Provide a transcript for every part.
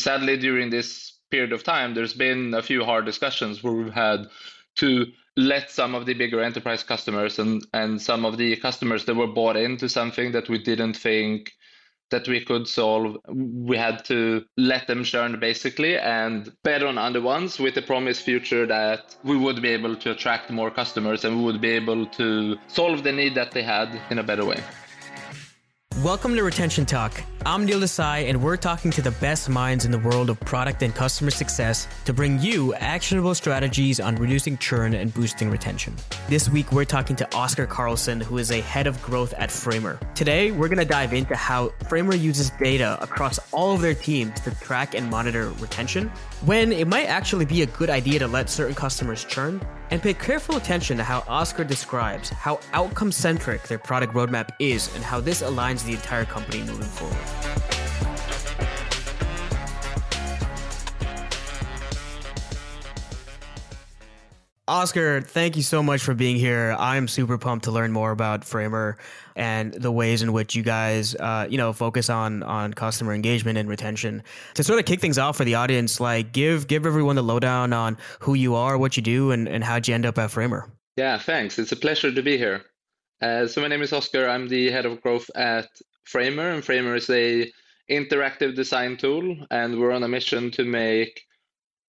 sadly, during this period of time, there's been a few hard discussions where we've had to let some of the bigger enterprise customers and, and some of the customers that were bought into something that we didn't think that we could solve, we had to let them churn basically and bet on other ones with the promised future that we would be able to attract more customers and we would be able to solve the need that they had in a better way. Welcome to Retention Talk. I'm Neil Desai, and we're talking to the best minds in the world of product and customer success to bring you actionable strategies on reducing churn and boosting retention. This week, we're talking to Oscar Carlson, who is a head of growth at Framer. Today, we're going to dive into how Framer uses data across all of their teams to track and monitor retention, when it might actually be a good idea to let certain customers churn, and pay careful attention to how Oscar describes how outcome centric their product roadmap is and how this aligns the entire company moving forward. Oscar, thank you so much for being here. I'm super pumped to learn more about Framer and the ways in which you guys, uh, you know, focus on on customer engagement and retention. To sort of kick things off for the audience, like give give everyone the lowdown on who you are, what you do, and and how'd you end up at Framer. Yeah, thanks. It's a pleasure to be here. Uh, so my name is Oscar. I'm the head of growth at Framer, and Framer is a interactive design tool, and we're on a mission to make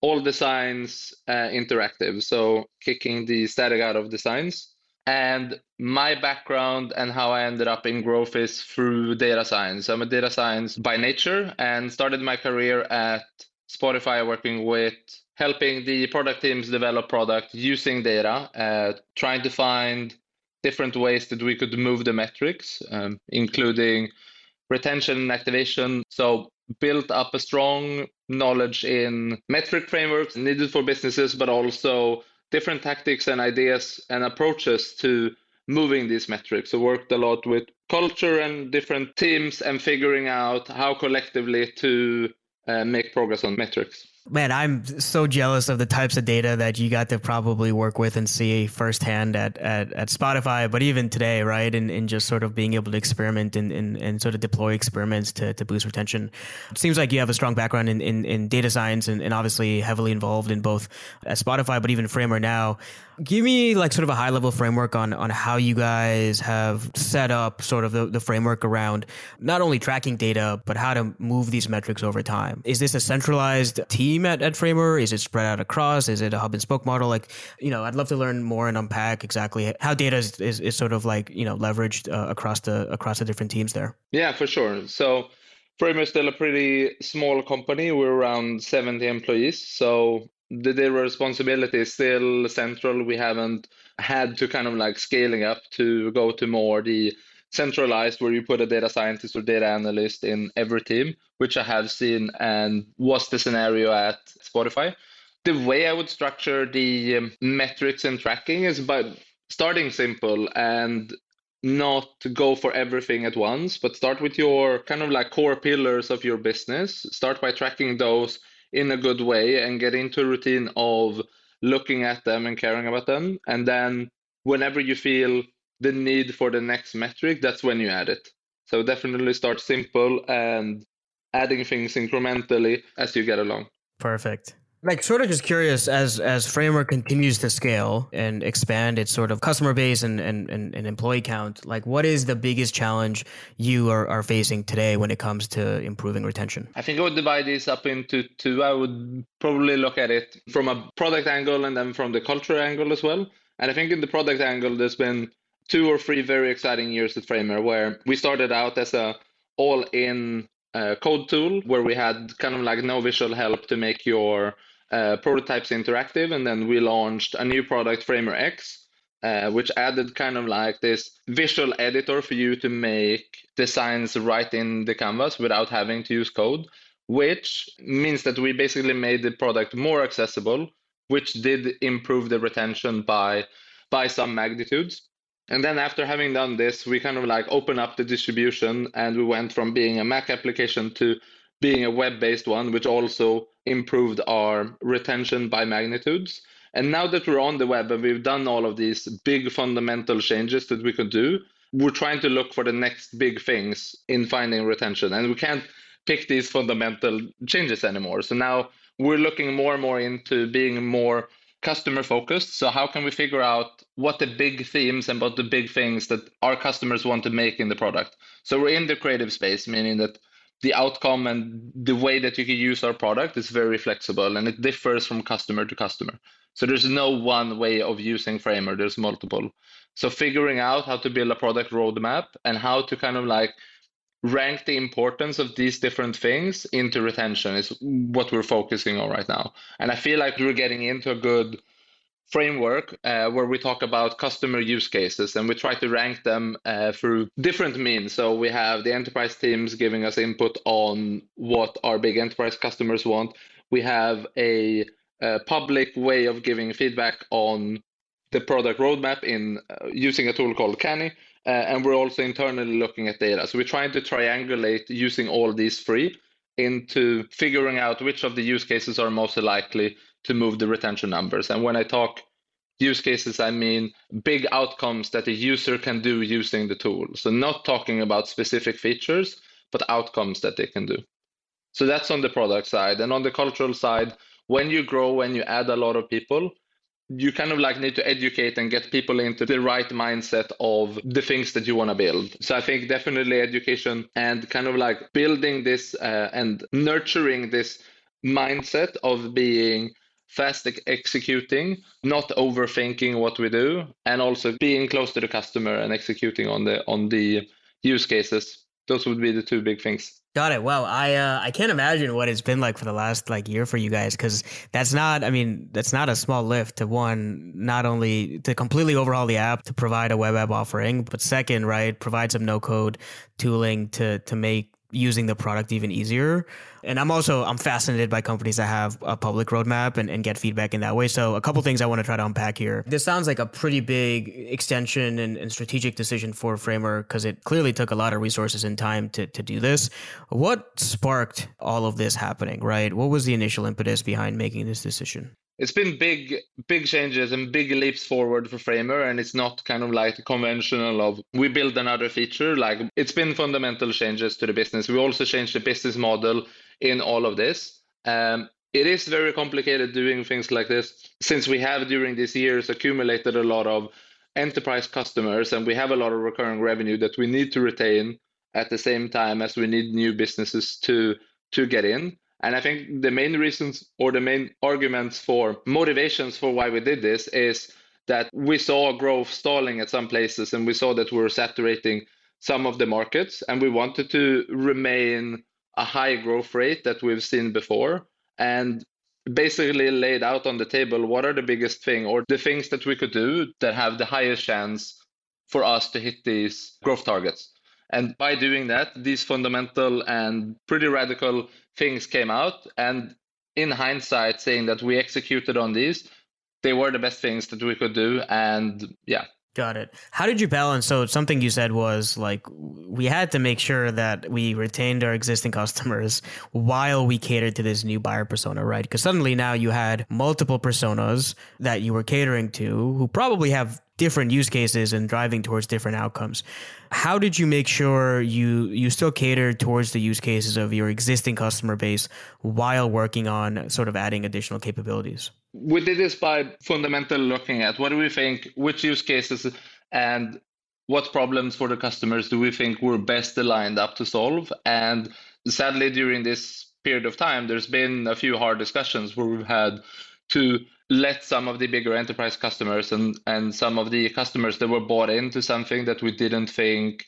all designs uh, interactive. So kicking the static out of designs. And my background and how I ended up in growth is through data science. I'm a data science by nature and started my career at Spotify working with helping the product teams develop product using data, uh, trying to find different ways that we could move the metrics, um, including retention and activation. So built up a strong knowledge in metric frameworks needed for businesses, but also different tactics and ideas and approaches to moving these metrics. So worked a lot with culture and different teams and figuring out how collectively to uh, make progress on metrics. Man, I'm so jealous of the types of data that you got to probably work with and see firsthand at, at, at Spotify, but even today, right? And, and just sort of being able to experiment and, and, and sort of deploy experiments to, to boost retention. It seems like you have a strong background in, in, in data science and, and obviously heavily involved in both at Spotify, but even Framer now. Give me like sort of a high level framework on on how you guys have set up sort of the, the framework around not only tracking data, but how to move these metrics over time. Is this a centralized team at, at Framer? Is it spread out across? Is it a hub and spoke model? Like, you know, I'd love to learn more and unpack exactly how data is, is, is sort of like, you know, leveraged uh, across the across the different teams there. Yeah, for sure. So Framer is still a pretty small company. We're around 70 employees. So the data responsibility is still central. We haven't had to kind of like scaling up to go to more the centralized where you put a data scientist or data analyst in every team, which I have seen and was the scenario at Spotify. The way I would structure the um, metrics and tracking is by starting simple and not go for everything at once, but start with your kind of like core pillars of your business. Start by tracking those in a good way and get into a routine of looking at them and caring about them. And then whenever you feel the need for the next metric, that's when you add it. So definitely start simple and adding things incrementally as you get along. Perfect. Like sort of just curious as as Framer continues to scale and expand its sort of customer base and, and, and, and employee count, like what is the biggest challenge you are, are facing today when it comes to improving retention? I think I would divide this up into two. I would probably look at it from a product angle and then from the culture angle as well. And I think in the product angle, there's been two or three very exciting years at Framer where we started out as a all-in uh, code tool where we had kind of like no visual help to make your uh, prototypes interactive, and then we launched a new product, Framer X, uh, which added kind of like this visual editor for you to make designs right in the canvas without having to use code, which means that we basically made the product more accessible, which did improve the retention by by some magnitudes. And then after having done this, we kind of like open up the distribution and we went from being a Mac application to being a web-based one, which also improved our retention by magnitudes. And now that we're on the web and we've done all of these big fundamental changes that we could do, we're trying to look for the next big things in finding retention. And we can't pick these fundamental changes anymore. So now we're looking more and more into being more customer focused. So how can we figure out what the big themes and what the big things that our customers want to make in the product? So we're in the creative space, meaning that the outcome and the way that you can use our product is very flexible and it differs from customer to customer. So there's no one way of using Framer, there's multiple. So figuring out how to build a product roadmap and how to kind of like rank the importance of these different things into retention is what we're focusing on right now. And I feel like we're getting into a good framework uh, where we talk about customer use cases and we try to rank them uh, through different means. So we have the enterprise teams giving us input on what our big enterprise customers want. We have a, a public way of giving feedback on the product roadmap in uh, using a tool called Canny. Uh, and we're also internally looking at data. So we're trying to triangulate using all these three into figuring out which of the use cases are most likely to move the retention numbers. And when I talk use cases, I mean big outcomes that a user can do using the tool. So not talking about specific features, but outcomes that they can do. So that's on the product side. And on the cultural side, when you grow, when you add a lot of people, you kind of like need to educate and get people into the right mindset of the things that you want to build. So I think definitely education and kind of like building this uh, and nurturing this mindset of being fast executing, not overthinking what we do, and also being close to the customer and executing on the on the use cases. Those would be the two big things. Got it. Wow. I uh, I can't imagine what it's been like for the last like year for you guys because that's not. I mean, that's not a small lift to one, not only to completely overhaul the app to provide a web app offering, but second, right, provide some no code tooling to to make using the product even easier. And I'm also I'm fascinated by companies that have a public roadmap and, and get feedback in that way. So a couple things I want to try to unpack here. This sounds like a pretty big extension and, and strategic decision for Framer because it clearly took a lot of resources and time to, to do this. What sparked all of this happening, right? What was the initial impetus behind making this decision? It's been big big changes and big leaps forward for framer and it's not kind of like the conventional of we build another feature. Like it's been fundamental changes to the business. We also changed the business model in all of this. Um, it is very complicated doing things like this since we have during these years accumulated a lot of enterprise customers and we have a lot of recurring revenue that we need to retain at the same time as we need new businesses to to get in and I think the main reasons or the main arguments for motivations for why we did this is that we saw growth stalling at some places and we saw that we were saturating some of the markets and we wanted to remain a high growth rate that we've seen before and basically laid out on the table what are the biggest thing or the things that we could do that have the highest chance for us to hit these growth targets. And by doing that, these fundamental and pretty radical things came out. And in hindsight, saying that we executed on these, they were the best things that we could do. And yeah. Got it. How did you balance? So something you said was like we had to make sure that we retained our existing customers while we catered to this new buyer persona, right? Because suddenly now you had multiple personas that you were catering to who probably have different use cases and driving towards different outcomes. How did you make sure you you still cater towards the use cases of your existing customer base while working on sort of adding additional capabilities? We did this by fundamentally looking at what do we think, which use cases and what problems for the customers do we think we're best aligned up to solve. And sadly, during this period of time, there's been a few hard discussions where we've had to let some of the bigger enterprise customers and, and some of the customers that were bought into something that we didn't think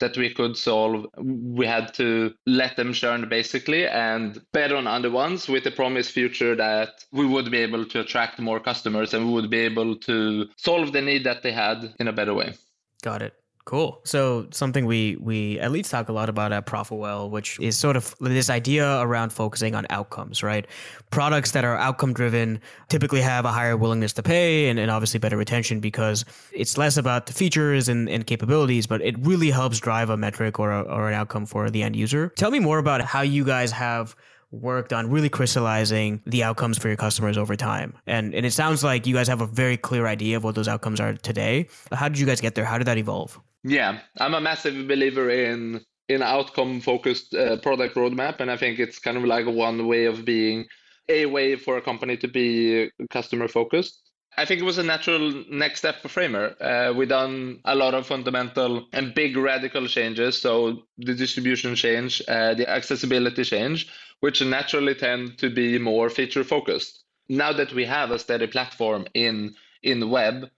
that we could solve, we had to let them churn basically and bet on other ones with the promised future that we would be able to attract more customers and we would be able to solve the need that they had in a better way. Got it. Cool. So something we we at least talk a lot about at Profitwell, which is sort of this idea around focusing on outcomes, right? Products that are outcome driven typically have a higher willingness to pay and, and obviously better retention because it's less about the features and, and capabilities, but it really helps drive a metric or, a, or an outcome for the end user. Tell me more about how you guys have worked on really crystallizing the outcomes for your customers over time. And and it sounds like you guys have a very clear idea of what those outcomes are today. How did you guys get there? How did that evolve? Yeah, I'm a massive believer in in outcome focused uh, product roadmap. And I think it's kind of like one way of being a way for a company to be customer focused. I think it was a natural next step for Framer. Uh, we done a lot of fundamental and big radical changes. So the distribution change, uh, the accessibility change, which naturally tend to be more feature focused. Now that we have a steady platform in in web,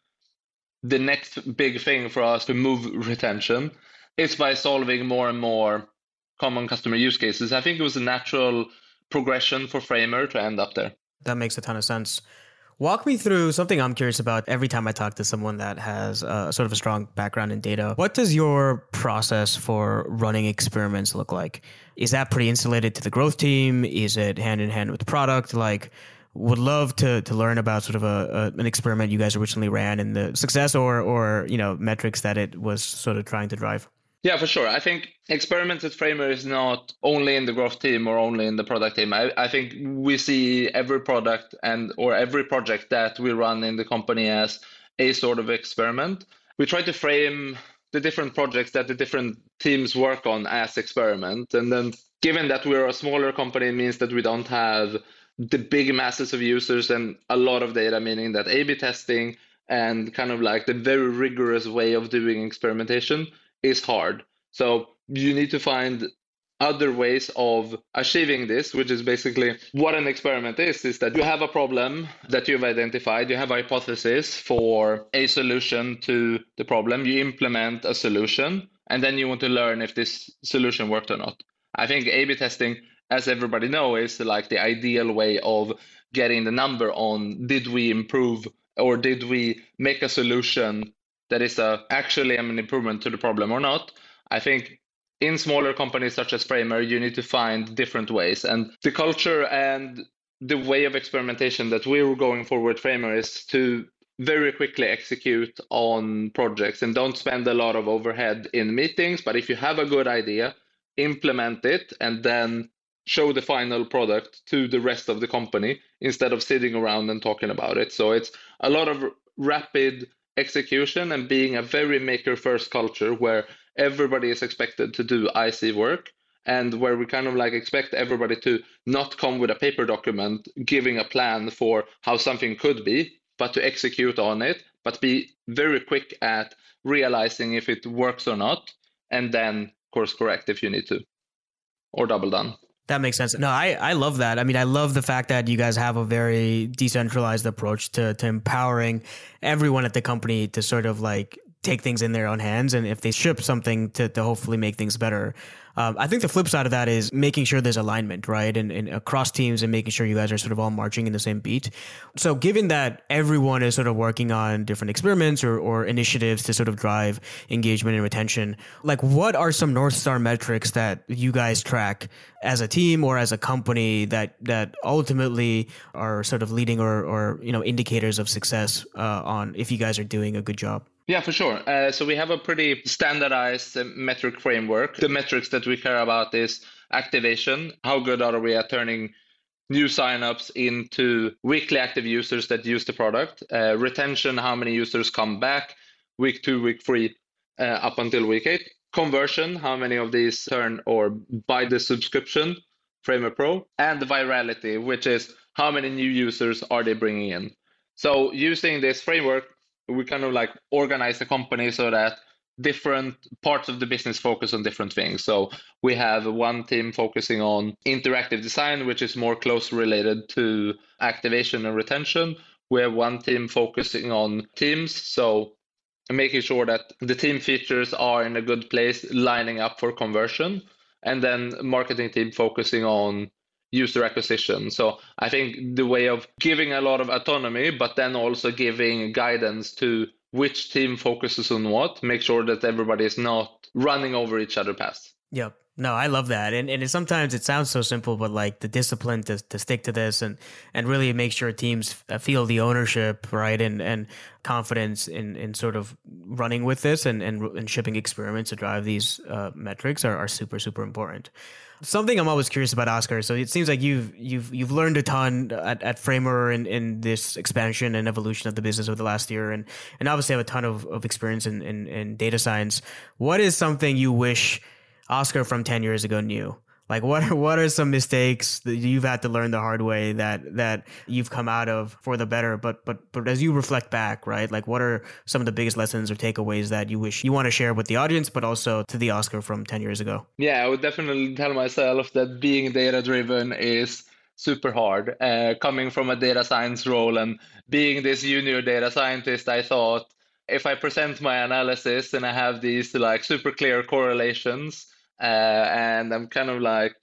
the next big thing for us to move retention is by solving more and more common customer use cases. I think it was a natural progression for Framer to end up there. That makes a ton of sense. Walk me through something I'm curious about every time I talk to someone that has a, sort of a strong background in data. What does your process for running experiments look like? Is that pretty insulated to the growth team? Is it hand in hand with product? Like, would love to to learn about sort of a, a, an experiment you guys originally ran and the success or or you know metrics that it was sort of trying to drive. Yeah, for sure. I think experiments at Framer is not only in the growth team or only in the product team. I, I think we see every product and or every project that we run in the company as a sort of experiment. We try to frame the different projects that the different teams work on as experiment. And then given that we're a smaller company, it means that we don't have the big masses of users and a lot of data, meaning that A B testing and kind of like the very rigorous way of doing experimentation is hard. So you need to find other ways of achieving this, which is basically what an experiment is, is that you have a problem that you've identified, you have a hypothesis for a solution to the problem, you implement a solution, and then you want to learn if this solution worked or not. I think A-B testing, as everybody knows, is like the ideal way of getting the number on did we improve or did we make a solution that is a, actually an improvement to the problem or not. I think in smaller companies such as Framer, you need to find different ways. And the culture and the way of experimentation that we're going forward Framer is to very quickly execute on projects and don't spend a lot of overhead in meetings. But if you have a good idea, implement it and then show the final product to the rest of the company instead of sitting around and talking about it. So it's a lot of rapid execution and being a very maker first culture where everybody is expected to do IC work and where we kind of like expect everybody to not come with a paper document giving a plan for how something could be, but to execute on it, but be very quick at realizing if it works or not, and then course correct if you need to, or double down. That makes sense. No, I, I love that. I mean, I love the fact that you guys have a very decentralized approach to, to empowering everyone at the company to sort of like take things in their own hands. And if they ship something to, to hopefully make things better, um, I think the flip side of that is making sure there's alignment, right? And, and across teams and making sure you guys are sort of all marching in the same beat. So, given that everyone is sort of working on different experiments or, or initiatives to sort of drive engagement and retention, like what are some North Star metrics that you guys track as a team or as a company that that ultimately are sort of leading or, or you know indicators of success uh, on if you guys are doing a good job? Yeah, for sure. Uh, so we have a pretty standardized uh, metric framework. The metrics that we care about is activation. How good are we at turning new signups into weekly active users that use the product? Uh, retention, how many users come back week two, week three, uh, up until week eight? Conversion, how many of these turn or buy the subscription, Framer Pro? And virality, which is how many new users are they bringing in? So using this framework, we kind of like organize the company so that different parts of the business focus on different things. So we have one team focusing on interactive design, which is more closely related to activation and retention. We have one team focusing on teams. So making sure that the team features are in a good place, lining up for conversion. And then marketing team focusing on user acquisition. So I think the way of giving a lot of autonomy, but then also giving guidance to which team focuses on what, make sure that everybody is not running over each other past. Yep. No, I love that, and and it, sometimes it sounds so simple, but like the discipline to, to stick to this and and really make sure teams feel the ownership, right, and and confidence in in sort of running with this and and, and shipping experiments to drive these uh, metrics are, are super super important. Something I'm always curious about, Oscar. So it seems like you've you've you've learned a ton at, at Framer in, in this expansion and evolution of the business over the last year, and and obviously have a ton of, of experience in, in, in data science. What is something you wish Oscar from 10 years ago knew? Like what are what are some mistakes that you've had to learn the hard way that that you've come out of for the better? But but but as you reflect back, right? Like what are some of the biggest lessons or takeaways that you wish you want to share with the audience, but also to the Oscar from ten years ago? Yeah, I would definitely tell myself that being data driven is super hard. Uh, coming from a data science role and being this junior data scientist, I thought if I present my analysis and I have these like super clear correlations uh, and I'm kind of like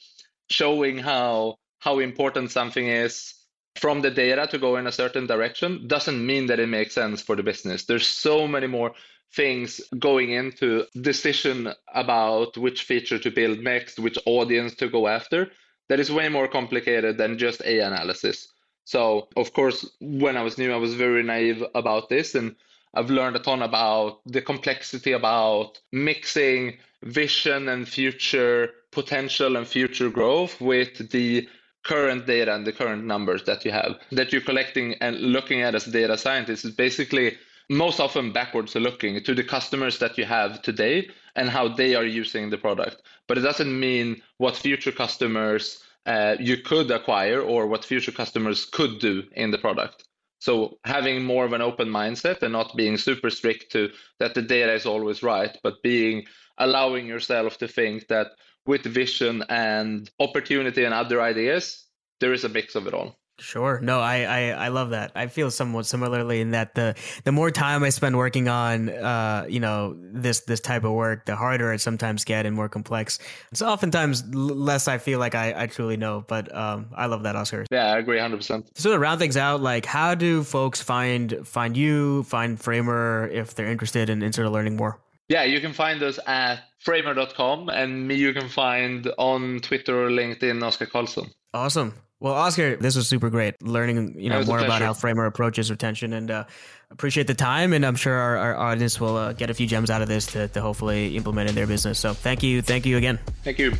showing how how important something is from the data to go in a certain direction doesn't mean that it makes sense for the business. There's so many more things going into decision about which feature to build next, which audience to go after. That is way more complicated than just a analysis. So of course, when I was new, I was very naive about this, and I've learned a ton about the complexity about mixing vision and future potential and future growth with the current data and the current numbers that you have that you're collecting and looking at as data scientists is basically most often backwards looking to the customers that you have today and how they are using the product. But it doesn't mean what future customers uh, you could acquire or what future customers could do in the product so having more of an open mindset and not being super strict to that the data is always right, but being allowing yourself to think that with vision and opportunity and other ideas, there is a mix of it all. Sure. No, I, I, I love that. I feel somewhat similarly in that the the more time I spend working on uh you know this this type of work, the harder it sometimes get and more complex. So oftentimes less I feel like I, I truly know. But um I love that Oscar. Yeah, I agree hundred percent. So to round things out, like how do folks find find you, find Framer if they're interested in, in sort of learning more? Yeah, you can find us at framer.com and me you can find on Twitter or LinkedIn Oscar Carlson. Awesome. Well, Oscar, this was super great. Learning, you know, more about how Framer approaches retention, and uh, appreciate the time. And I'm sure our, our audience will uh, get a few gems out of this to, to hopefully implement in their business. So, thank you, thank you again. Thank you.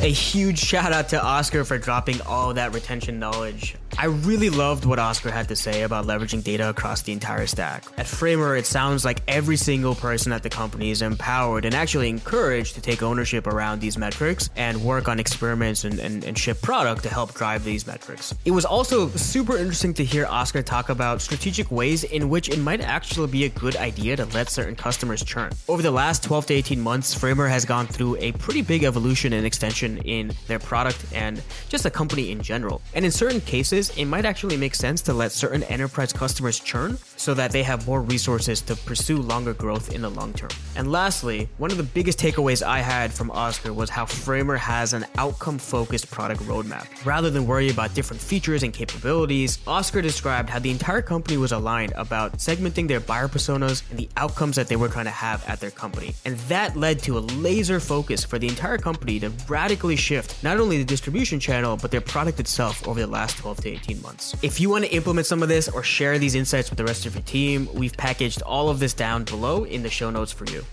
A huge shout out to Oscar for dropping all that retention knowledge. I really loved what Oscar had to say about leveraging data across the entire stack. At Framer, it sounds like every single person at the company is empowered and actually encouraged to take ownership around these metrics and work on experiments and, and, and ship product to help drive these metrics. It was also super interesting to hear Oscar talk about strategic ways in which it might actually be a good idea to let certain customers churn. Over the last 12 to 18 months, Framer has gone through a pretty big evolution and extension in their product and just the company in general. And in certain cases, it might actually make sense to let certain enterprise customers churn so that they have more resources to pursue longer growth in the long term. And lastly, one of the biggest takeaways I had from Oscar was how Framer has an outcome focused product roadmap. Rather than worry about different features and capabilities, Oscar described how the entire company was aligned about segmenting their buyer personas and the outcomes that they were trying to have at their company. And that led to a laser focus for the entire company to radically shift not only the distribution channel, but their product itself over the last 12 to 18 months. If you want to implement some of this or share these insights with the rest of your team, we've packaged all of this down below in the show notes for you.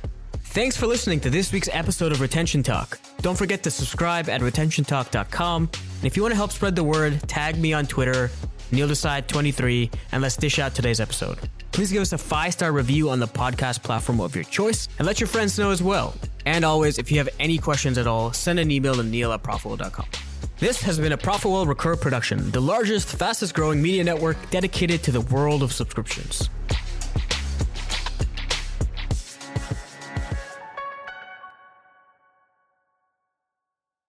Thanks for listening to this week's episode of Retention Talk. Don't forget to subscribe at retentiontalk.com. And if you want to help spread the word, tag me on Twitter, NeilDesai23, and let's dish out today's episode. Please give us a five star review on the podcast platform of your choice and let your friends know as well. And always, if you have any questions at all, send an email to neil at profitwell.com. This has been a Profitwell Recur production, the largest, fastest growing media network dedicated to the world of subscriptions.